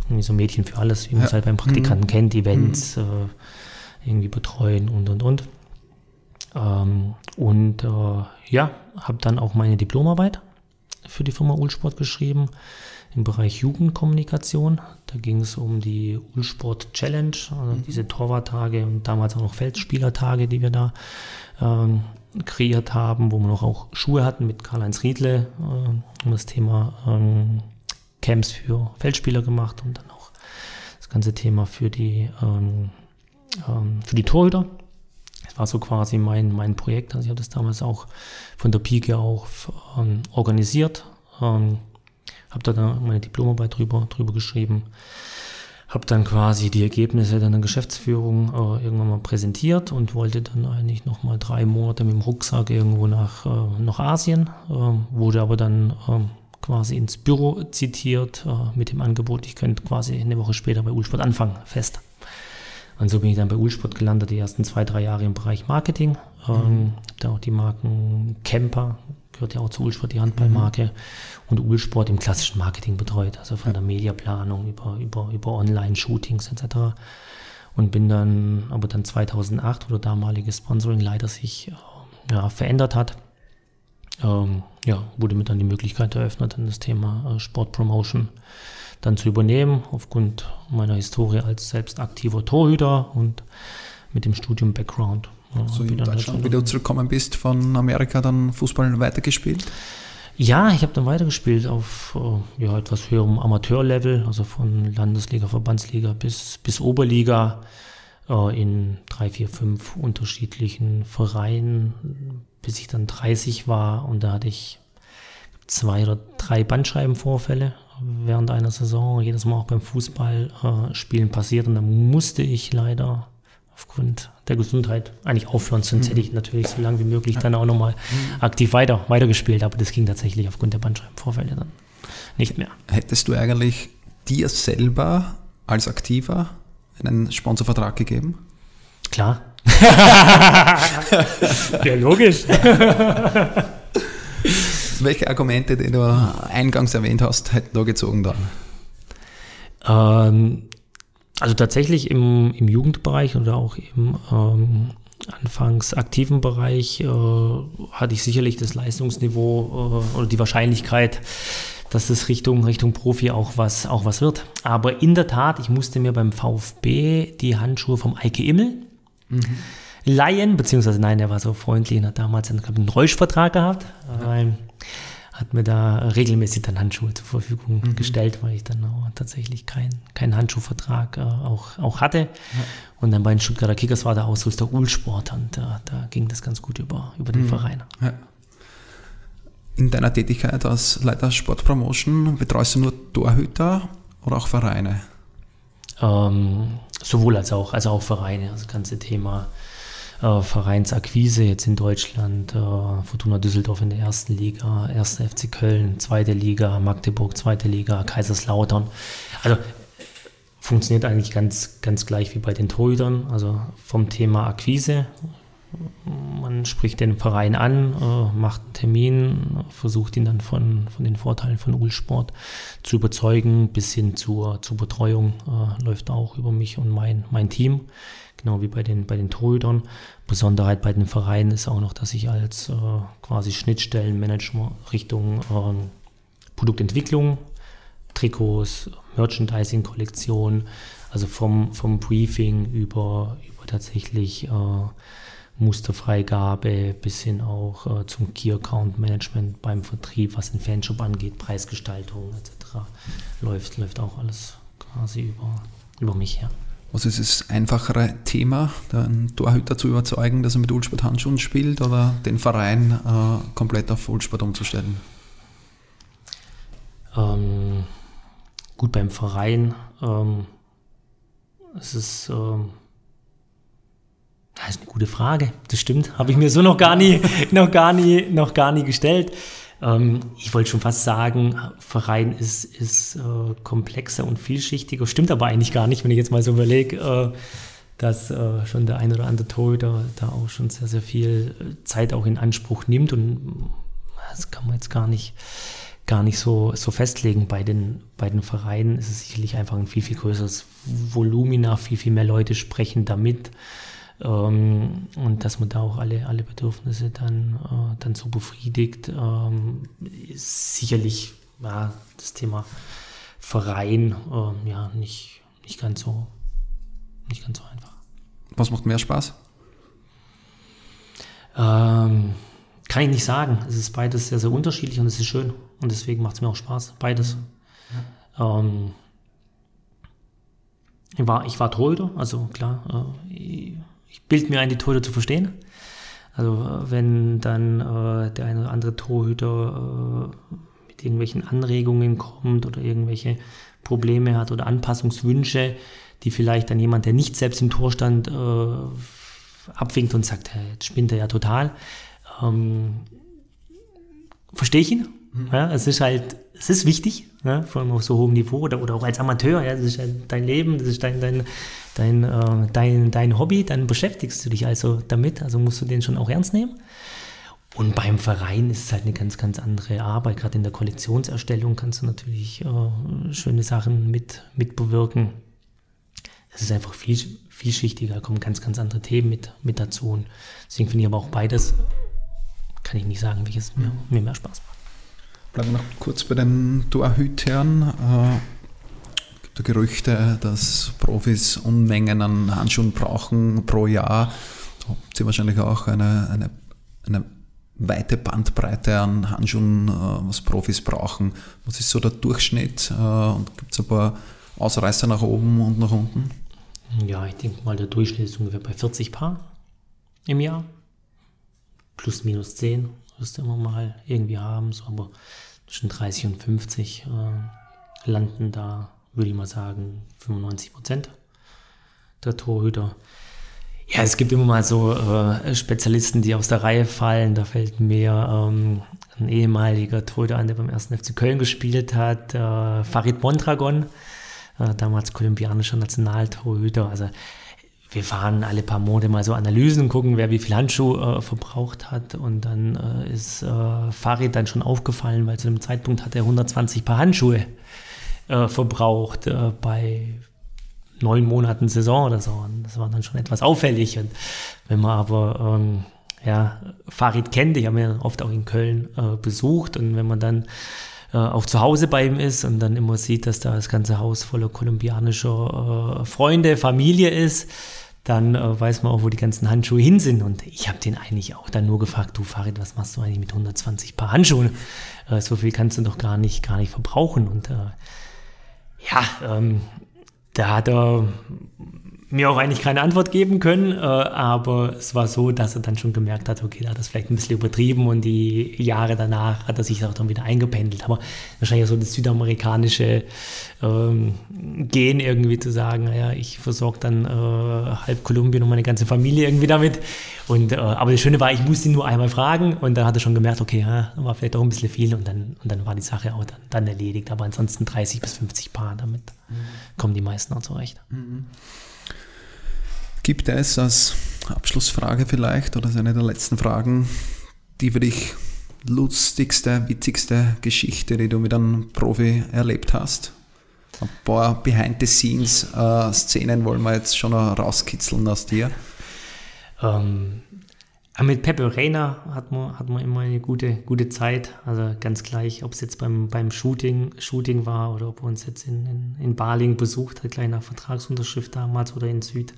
Also, so Mädchen für alles, wie man es halt beim Praktikanten mhm. kennt, Events mhm. äh, irgendwie betreuen und und und. Ähm, und äh, ja, habe dann auch meine Diplomarbeit für die Firma Ulsport geschrieben im Bereich Jugendkommunikation. Da ging es um die Ulsport Challenge, also mhm. diese Torwarttage und damals auch noch Feldspielertage, die wir da ähm, kreiert haben, wo wir noch auch Schuhe hatten mit Karl-Heinz Riedle, äh, um das Thema ähm, Camps für Feldspieler gemacht und dann auch das ganze Thema für die, ähm, ähm für die Torhüter. Das war so quasi mein, mein Projekt. Also ich habe das damals auch von der Pike auch ähm, organisiert. Habe da dann meine Diplomarbeit drüber, drüber geschrieben, habe dann quasi die Ergebnisse dann der Geschäftsführung äh, irgendwann mal präsentiert und wollte dann eigentlich noch mal drei Monate mit dem Rucksack irgendwo nach, äh, nach Asien, äh, wurde aber dann ähm, quasi ins Büro zitiert äh, mit dem Angebot, ich könnte quasi eine Woche später bei Ulsport anfangen, fest. Und so bin ich dann bei Ulsport gelandet, die ersten zwei, drei Jahre im Bereich Marketing. Ähm, mhm. da auch die Marken Camper, gehört ja auch zu Ulsport, die Handballmarke, mhm. und Ulsport im klassischen Marketing betreut, also von der Mediaplanung über, über, über Online-Shootings etc. Und bin dann, aber dann 2008, wo der damalige Sponsoring leider sich äh, ja, verändert hat, ähm, ja, wurde mir dann die Möglichkeit eröffnet, dann das Thema äh, Sportpromotion dann zu übernehmen, aufgrund meiner Historie als selbst aktiver Torhüter und mit dem Studium-Background so in Deutschland, wie du zurückgekommen bist von Amerika, dann Fußball weitergespielt? Ja, ich habe dann weitergespielt auf äh, ja, etwas höherem Amateurlevel, also von Landesliga, Verbandsliga bis, bis Oberliga äh, in drei, vier, fünf unterschiedlichen Vereinen, bis ich dann 30 war und da hatte ich zwei oder drei Bandscheibenvorfälle während einer Saison, jedes Mal auch beim Fußballspielen äh, passiert und dann musste ich leider aufgrund der Gesundheit eigentlich aufhören. Sonst hätte ich mhm. natürlich so lange wie möglich dann auch nochmal mhm. aktiv weiter, weitergespielt. Aber das ging tatsächlich aufgrund der Bandscheibenvorfälle dann nicht mehr. Hättest du eigentlich dir selber als Aktiver einen Sponsorvertrag gegeben? Klar. ja, logisch. Welche Argumente, die du eingangs erwähnt hast, hätten da gezogen dann? Ähm, also tatsächlich im, im Jugendbereich oder auch im, ähm, anfangs aktiven Bereich äh, hatte ich sicherlich das Leistungsniveau äh, oder die Wahrscheinlichkeit, dass es Richtung, Richtung Profi auch was, auch was wird. Aber in der Tat, ich musste mir beim VfB die Handschuhe vom Eike Immel mhm. Leihen, beziehungsweise nein, er war so freundlich und hat damals einen, einen Reusch-Vertrag gehabt. Ja hat mir da regelmäßig dann Handschuhe zur Verfügung mhm. gestellt, weil ich dann auch tatsächlich keinen kein Handschuhvertrag äh, auch, auch hatte. Ja. Und dann bei den Stuttgarter Kickers war der Ausrüster Ulsport und da, da ging das ganz gut über, über den mhm. Verein. Ja. In deiner Tätigkeit als Leiter Sportpromotion betreust du nur Torhüter oder auch Vereine? Ähm, sowohl als auch, also auch Vereine. Also das ganze Thema äh, Vereinsakquise jetzt in Deutschland, äh, Fortuna Düsseldorf in der ersten Liga, 1. FC Köln, zweite Liga, Magdeburg, zweite Liga, Kaiserslautern. Also funktioniert eigentlich ganz, ganz gleich wie bei den Torhütern. Also vom Thema Akquise. Man spricht den Verein an, äh, macht einen Termin, versucht ihn dann von, von den Vorteilen von Ulsport zu überzeugen, bis hin zur, zur Betreuung äh, läuft auch über mich und mein, mein Team genau wie bei den, bei den Torhütern. Besonderheit bei den Vereinen ist auch noch, dass ich als äh, quasi Schnittstellenmanager Richtung äh, Produktentwicklung, Trikots, Merchandising-Kollektion, also vom, vom Briefing über, über tatsächlich äh, Musterfreigabe bis hin auch äh, zum Key Account Management beim Vertrieb, was den Fanshop angeht, Preisgestaltung etc. läuft, läuft auch alles quasi über, über mich her. Was ist das einfachere Thema, den Torhüter zu überzeugen, dass er mit Ulsport Handschuhen spielt oder den Verein äh, komplett auf Ulsport umzustellen? Ähm, gut, beim Verein ähm, es ist ähm, das ist eine gute Frage. Das stimmt. Habe ich mir so noch gar nie, noch gar nie, noch gar nie gestellt. Ähm, ich wollte schon fast sagen, Verein ist, ist äh, komplexer und vielschichtiger. Stimmt aber eigentlich gar nicht, wenn ich jetzt mal so überlege, äh, dass äh, schon der ein oder andere Torhüter da auch schon sehr, sehr viel Zeit auch in Anspruch nimmt. Und das kann man jetzt gar nicht, gar nicht so, so festlegen. Bei den, bei den Vereinen ist es sicherlich einfach ein viel, viel größeres Volumina, viel, viel mehr Leute sprechen damit. Ähm, und dass man da auch alle, alle Bedürfnisse dann, äh, dann so befriedigt, ähm, ist sicherlich ja, das Thema Verein äh, ja, nicht, nicht, ganz so, nicht ganz so einfach. Was macht mehr Spaß? Ähm, kann ich nicht sagen. Es ist beides sehr, sehr unterschiedlich und es ist schön. Und deswegen macht es mir auch Spaß. Beides. Ja. Ähm, ich war, ich war Torhüter, also klar, äh, ich bilde mir ein, die Torhüter zu verstehen. Also wenn dann äh, der eine oder andere Torhüter äh, mit irgendwelchen Anregungen kommt oder irgendwelche Probleme hat oder Anpassungswünsche, die vielleicht dann jemand, der nicht selbst im Tor stand, äh, abwinkt und sagt, hey, jetzt spinnt er ja total. Ähm, Verstehe ich ihn. Mhm. Ja, es ist halt, es ist wichtig, ja, vor allem auf so hohem Niveau oder, oder auch als Amateur. Ja, das ist halt dein Leben, das ist dein, dein, dein, äh, dein, dein Hobby, dann beschäftigst du dich also damit, also musst du den schon auch ernst nehmen. Und beim Verein ist es halt eine ganz, ganz andere Arbeit. Gerade in der Kollektionserstellung kannst du natürlich äh, schöne Sachen mit, mit bewirken. Es ist einfach viel, vielschichtiger, kommen ganz, ganz andere Themen mit, mit dazu. Und deswegen finde ich aber auch beides, kann ich nicht sagen, welches mir, mir mehr Spaß macht. Bleiben wir noch kurz bei den Torhütern. Gibt Gerüchte, dass Profis Unmengen an Handschuhen brauchen pro Jahr. Da habt ihr wahrscheinlich auch eine, eine, eine weite Bandbreite an Handschuhen, äh, was Profis brauchen. Was ist so der Durchschnitt? Äh, und gibt es ein paar Ausreißer nach oben und nach unten? Ja, ich denke mal, der Durchschnitt ist ungefähr bei 40 Paar im Jahr. Plus, minus 10 wirst du immer mal irgendwie haben, so, aber zwischen 30 und 50 äh, landen da würde ich mal sagen, 95 Prozent der Torhüter. Ja, es gibt immer mal so äh, Spezialisten, die aus der Reihe fallen. Da fällt mir ähm, ein ehemaliger Torhüter an, der beim 1. FC Köln gespielt hat, äh, Farid Mondragon, äh, damals kolumbianischer Nationaltorhüter. Also wir fahren alle paar Monate mal so Analysen, gucken, wer wie viel Handschuh äh, verbraucht hat. Und dann äh, ist äh, Farid dann schon aufgefallen, weil zu dem Zeitpunkt hat er 120 Paar Handschuhe äh, verbraucht. Äh, bei neun Monaten Saison oder so. Und das war dann schon etwas auffällig. Und wenn man aber ähm, ja, Farid kennt, ich habe ihn oft auch in Köln äh, besucht und wenn man dann äh, auch zu Hause bei ihm ist und dann immer sieht, dass da das ganze Haus voller kolumbianischer äh, Freunde, Familie ist, dann äh, weiß man auch, wo die ganzen Handschuhe hin sind. Und ich habe den eigentlich auch dann nur gefragt, du Farid, was machst du eigentlich mit 120 Paar Handschuhen? Äh, so viel kannst du doch gar nicht, gar nicht verbrauchen. Und äh, ja, ähm, da hat er mir auch eigentlich keine Antwort geben können, äh, aber es war so, dass er dann schon gemerkt hat, okay, da hat das vielleicht ein bisschen übertrieben und die Jahre danach hat er sich auch dann wieder eingependelt. Aber wahrscheinlich so das südamerikanische ähm, Gen irgendwie zu sagen, naja, ich versorge dann äh, halb Kolumbien und meine ganze Familie irgendwie damit. Und, äh, aber das Schöne war, ich musste ihn nur einmal fragen und dann hat er schon gemerkt, okay, ja, war vielleicht auch ein bisschen viel und dann, und dann war die Sache auch dann, dann erledigt. Aber ansonsten 30 bis 50 Paar, damit mhm. kommen die meisten auch zurecht. Mhm. Gibt es als Abschlussfrage vielleicht oder als eine der letzten Fragen die für dich lustigste, witzigste Geschichte, die du mit einem Profi erlebt hast? Ein paar Behind-the-Scenes-Szenen äh, wollen wir jetzt schon rauskitzeln aus dir. Ähm, mit Pepe Reina hat man, hat man immer eine gute, gute Zeit. Also ganz gleich, ob es jetzt beim, beim Shooting, Shooting war oder ob er uns jetzt in, in, in Baling besucht hat, gleich nach Vertragsunterschrift damals oder in Süd.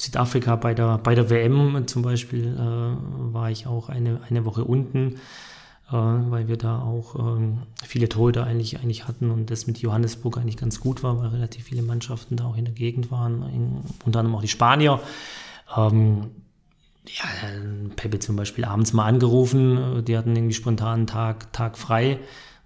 Südafrika bei der, bei der WM zum Beispiel äh, war ich auch eine, eine Woche unten, äh, weil wir da auch ähm, viele Torhüter eigentlich, eigentlich hatten und das mit Johannesburg eigentlich ganz gut war, weil relativ viele Mannschaften da auch in der Gegend waren, in, unter anderem auch die Spanier. Ähm, ja, Pepe zum Beispiel abends mal angerufen, äh, die hatten irgendwie spontan einen Tag, Tag frei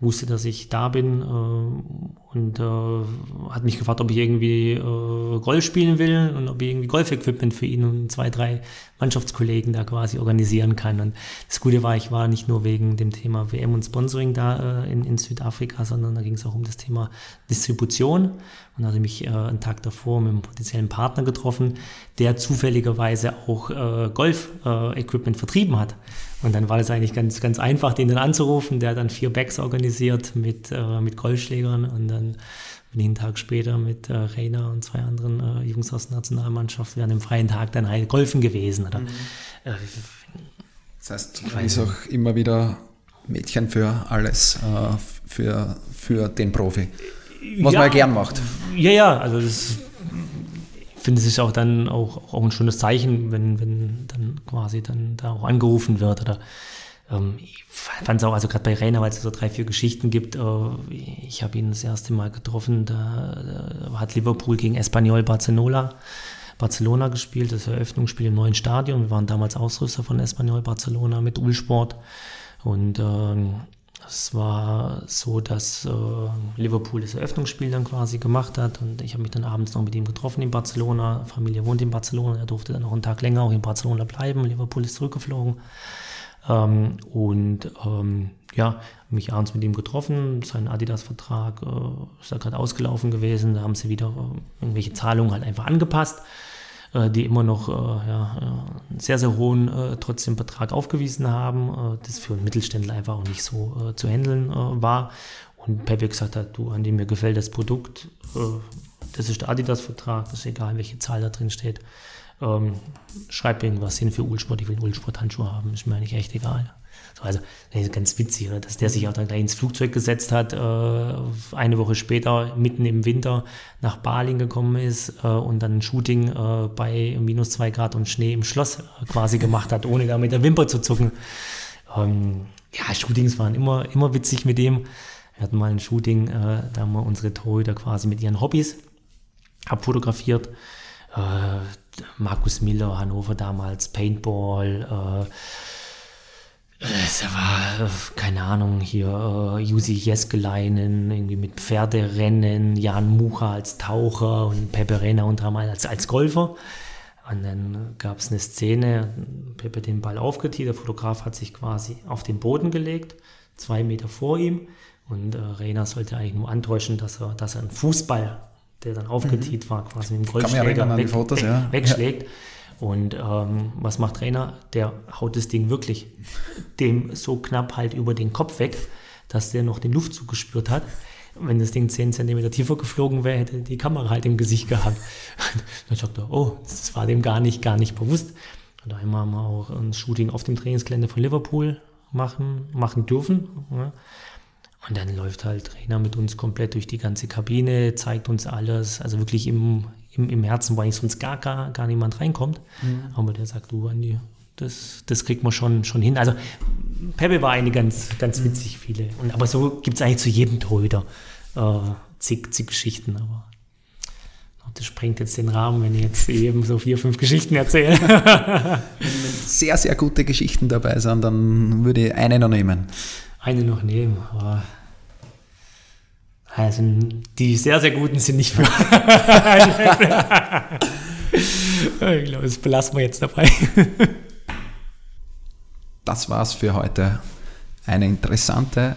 wusste, dass ich da bin äh, und äh, hat mich gefragt, ob ich irgendwie äh, Golf spielen will und ob ich irgendwie Golfequipment für ihn und zwei, drei Mannschaftskollegen da quasi organisieren kann. Und das Gute war, ich war nicht nur wegen dem Thema WM und Sponsoring da äh, in, in Südafrika, sondern da ging es auch um das Thema Distribution und hatte mich äh, einen Tag davor mit einem potenziellen Partner getroffen, der zufälligerweise auch äh, Golf-Equipment vertrieben hat. Und dann war es eigentlich ganz, ganz einfach, den dann anzurufen. Der hat dann vier Bags organisiert mit, äh, mit Golfschlägern und dann bin ich einen Tag später mit äh, Reina und zwei anderen äh, Jungs aus der Nationalmannschaft während dem freien Tag dann halt golfen gewesen. Oder, mhm. äh, das heißt, du ist auch immer wieder Mädchen für alles, äh, für, für den Profi. Was ja, man ja gern macht. Ja, ja, also das finde es ist auch dann auch, auch ein schönes Zeichen, wenn, wenn dann quasi dann da auch angerufen wird oder ähm, ich fand es auch, also gerade bei Rainer, weil es so drei, vier Geschichten gibt, äh, ich habe ihn das erste Mal getroffen, da, da hat Liverpool gegen Espanyol Barcelona Barcelona gespielt, das Eröffnungsspiel im neuen Stadion. Wir waren damals Ausrüster von Espanyol Barcelona mit Ulsport. Und ähm, es war so, dass äh, Liverpool das Eröffnungsspiel dann quasi gemacht hat und ich habe mich dann abends noch mit ihm getroffen in Barcelona. Familie wohnt in Barcelona, er durfte dann noch einen Tag länger auch in Barcelona bleiben. Liverpool ist zurückgeflogen. Ähm, und ähm, ja, mich abends mit ihm getroffen. Sein Adidas-Vertrag äh, ist ja gerade ausgelaufen gewesen. Da haben sie wieder äh, irgendwelche Zahlungen halt einfach angepasst. Äh, die immer noch äh, ja, äh, einen sehr, sehr hohen trotzdem Betrag aufgewiesen haben, das für einen Mittelständler einfach auch nicht so zu handeln war. Und Pepe gesagt hat, du, Andi, mir gefällt das Produkt, das ist der Adidas-Vertrag, das ist egal, welche Zahl da drin steht. Ähm, schreib irgendwas hin für Ulsport, ich will Ulsport-Handschuhe haben, ist mir eigentlich echt egal. So, also ganz witzig, oder? dass der sich auch dann gleich ins Flugzeug gesetzt hat, äh, eine Woche später mitten im Winter nach Baling gekommen ist äh, und dann ein Shooting äh, bei minus zwei Grad und Schnee im Schloss äh, quasi gemacht hat, ohne da mit der Wimper zu zucken. Ähm, ja, Shootings waren immer, immer witzig mit dem. Wir hatten mal ein Shooting, äh, da haben wir unsere Torhüter quasi mit ihren Hobbys abfotografiert. Äh, Markus Miller, Hannover damals, Paintball, es war, keine Ahnung, hier uh, Jussi Jeskeleinen, irgendwie mit Pferderennen, Jan Mucha als Taucher und Pepe Rena unter anderem als, als Golfer. Und dann gab es eine Szene, Pepe den Ball aufgetiert, der Fotograf hat sich quasi auf den Boden gelegt, zwei Meter vor ihm. Und äh, Rena sollte eigentlich nur antäuschen, dass er, dass er einen Fußball, der dann aufgetiert mhm. war, quasi mit dem Golfschläger weg, Fotos, ja. wegschlägt. Und ähm, was macht Trainer? Der haut das Ding wirklich dem so knapp halt über den Kopf weg, dass der noch den Luftzug gespürt hat. wenn das Ding 10 cm tiefer geflogen wäre, hätte die Kamera halt im Gesicht gehabt. dann sagt er, oh, das war dem gar nicht, gar nicht bewusst. Und da haben wir auch ein Shooting auf dem Trainingsgelände von Liverpool machen, machen dürfen. Ja. Und dann läuft halt Trainer mit uns komplett durch die ganze Kabine, zeigt uns alles, also wirklich im, im, im Herzen, wo eigentlich sonst gar, gar, gar niemand reinkommt. Mhm. Aber der sagt, du Andi, das, das kriegt man schon, schon hin. Also Pepe war eine ganz, ganz mhm. witzig, viele. Und, aber so gibt es eigentlich zu jedem Torhüter äh, zig, zig Geschichten. Aber das sprengt jetzt den Rahmen, wenn ich jetzt eben so vier, fünf Geschichten erzähle. wenn sehr, sehr gute Geschichten dabei sind, dann würde ich eine noch nehmen. Eine noch nehmen. Aber also die sehr, sehr guten sind nicht für. ich glaube, das belassen wir jetzt dabei. das war's für heute. Eine interessante,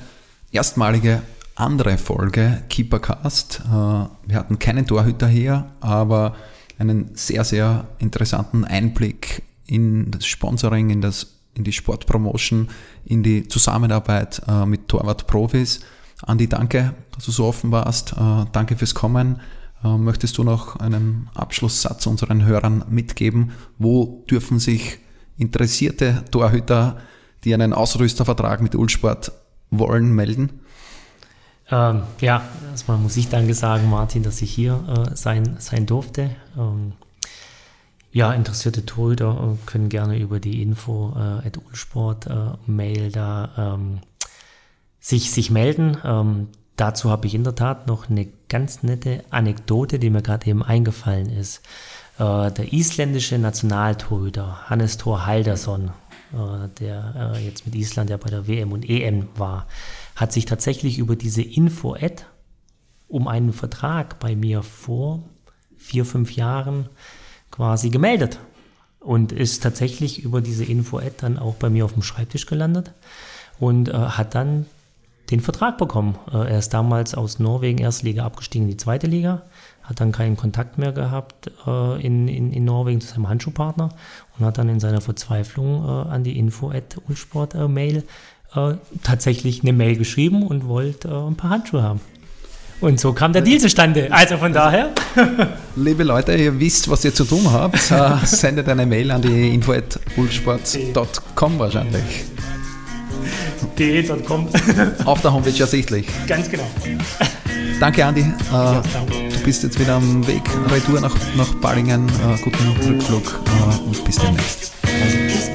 erstmalige andere Folge Keepercast. Äh, wir hatten keinen Torhüter hier, aber einen sehr, sehr interessanten Einblick in das Sponsoring, in, das, in die Sportpromotion, in die Zusammenarbeit äh, mit Torwartprofis. Andi, danke, dass du so offen warst. Äh, danke fürs Kommen. Möchtest du noch einen Abschlusssatz unseren Hörern mitgeben? Wo dürfen sich interessierte Torhüter, die einen Ausrüstervertrag mit Ulsport wollen, melden? Ähm, ja, erstmal muss ich danke sagen, Martin, dass ich hier äh, sein, sein durfte. Ähm, ja, interessierte Torhüter äh, können gerne über die Info äh, at Ulsport äh, Mail da ähm, sich, sich melden. Ähm, dazu habe ich in der Tat noch eine ganz nette Anekdote, die mir gerade eben eingefallen ist. Äh, der isländische Nationaltorhüter Hannes Thor Haldason, äh, der äh, jetzt mit Island ja bei der WM und EM war, hat sich tatsächlich über diese Info-Ad um einen Vertrag bei mir vor vier, fünf Jahren quasi gemeldet und ist tatsächlich über diese Info-Ad dann auch bei mir auf dem Schreibtisch gelandet und äh, hat dann den Vertrag bekommen. Äh, er ist damals aus Norwegen erste Liga abgestiegen in die zweite Liga, hat dann keinen Kontakt mehr gehabt äh, in, in, in Norwegen zu seinem Handschuhpartner und hat dann in seiner Verzweiflung äh, an die Info-Ad Ulsport-Mail äh, tatsächlich eine Mail geschrieben und wollte äh, ein paar Handschuhe haben. Und so kam der Deal zustande. Also von daher. Liebe Leute, ihr wisst, was ihr zu tun habt. Äh, sendet eine Mail an die info.ulsport.com wahrscheinlich. de.com. Auf der Homepage ersichtlich. Ganz genau. Danke, Andi. Äh, ja, du bist jetzt wieder am Weg, Retour nach, nach Ballingen. Äh, guten Rückflug und bis demnächst. Also, tschüss.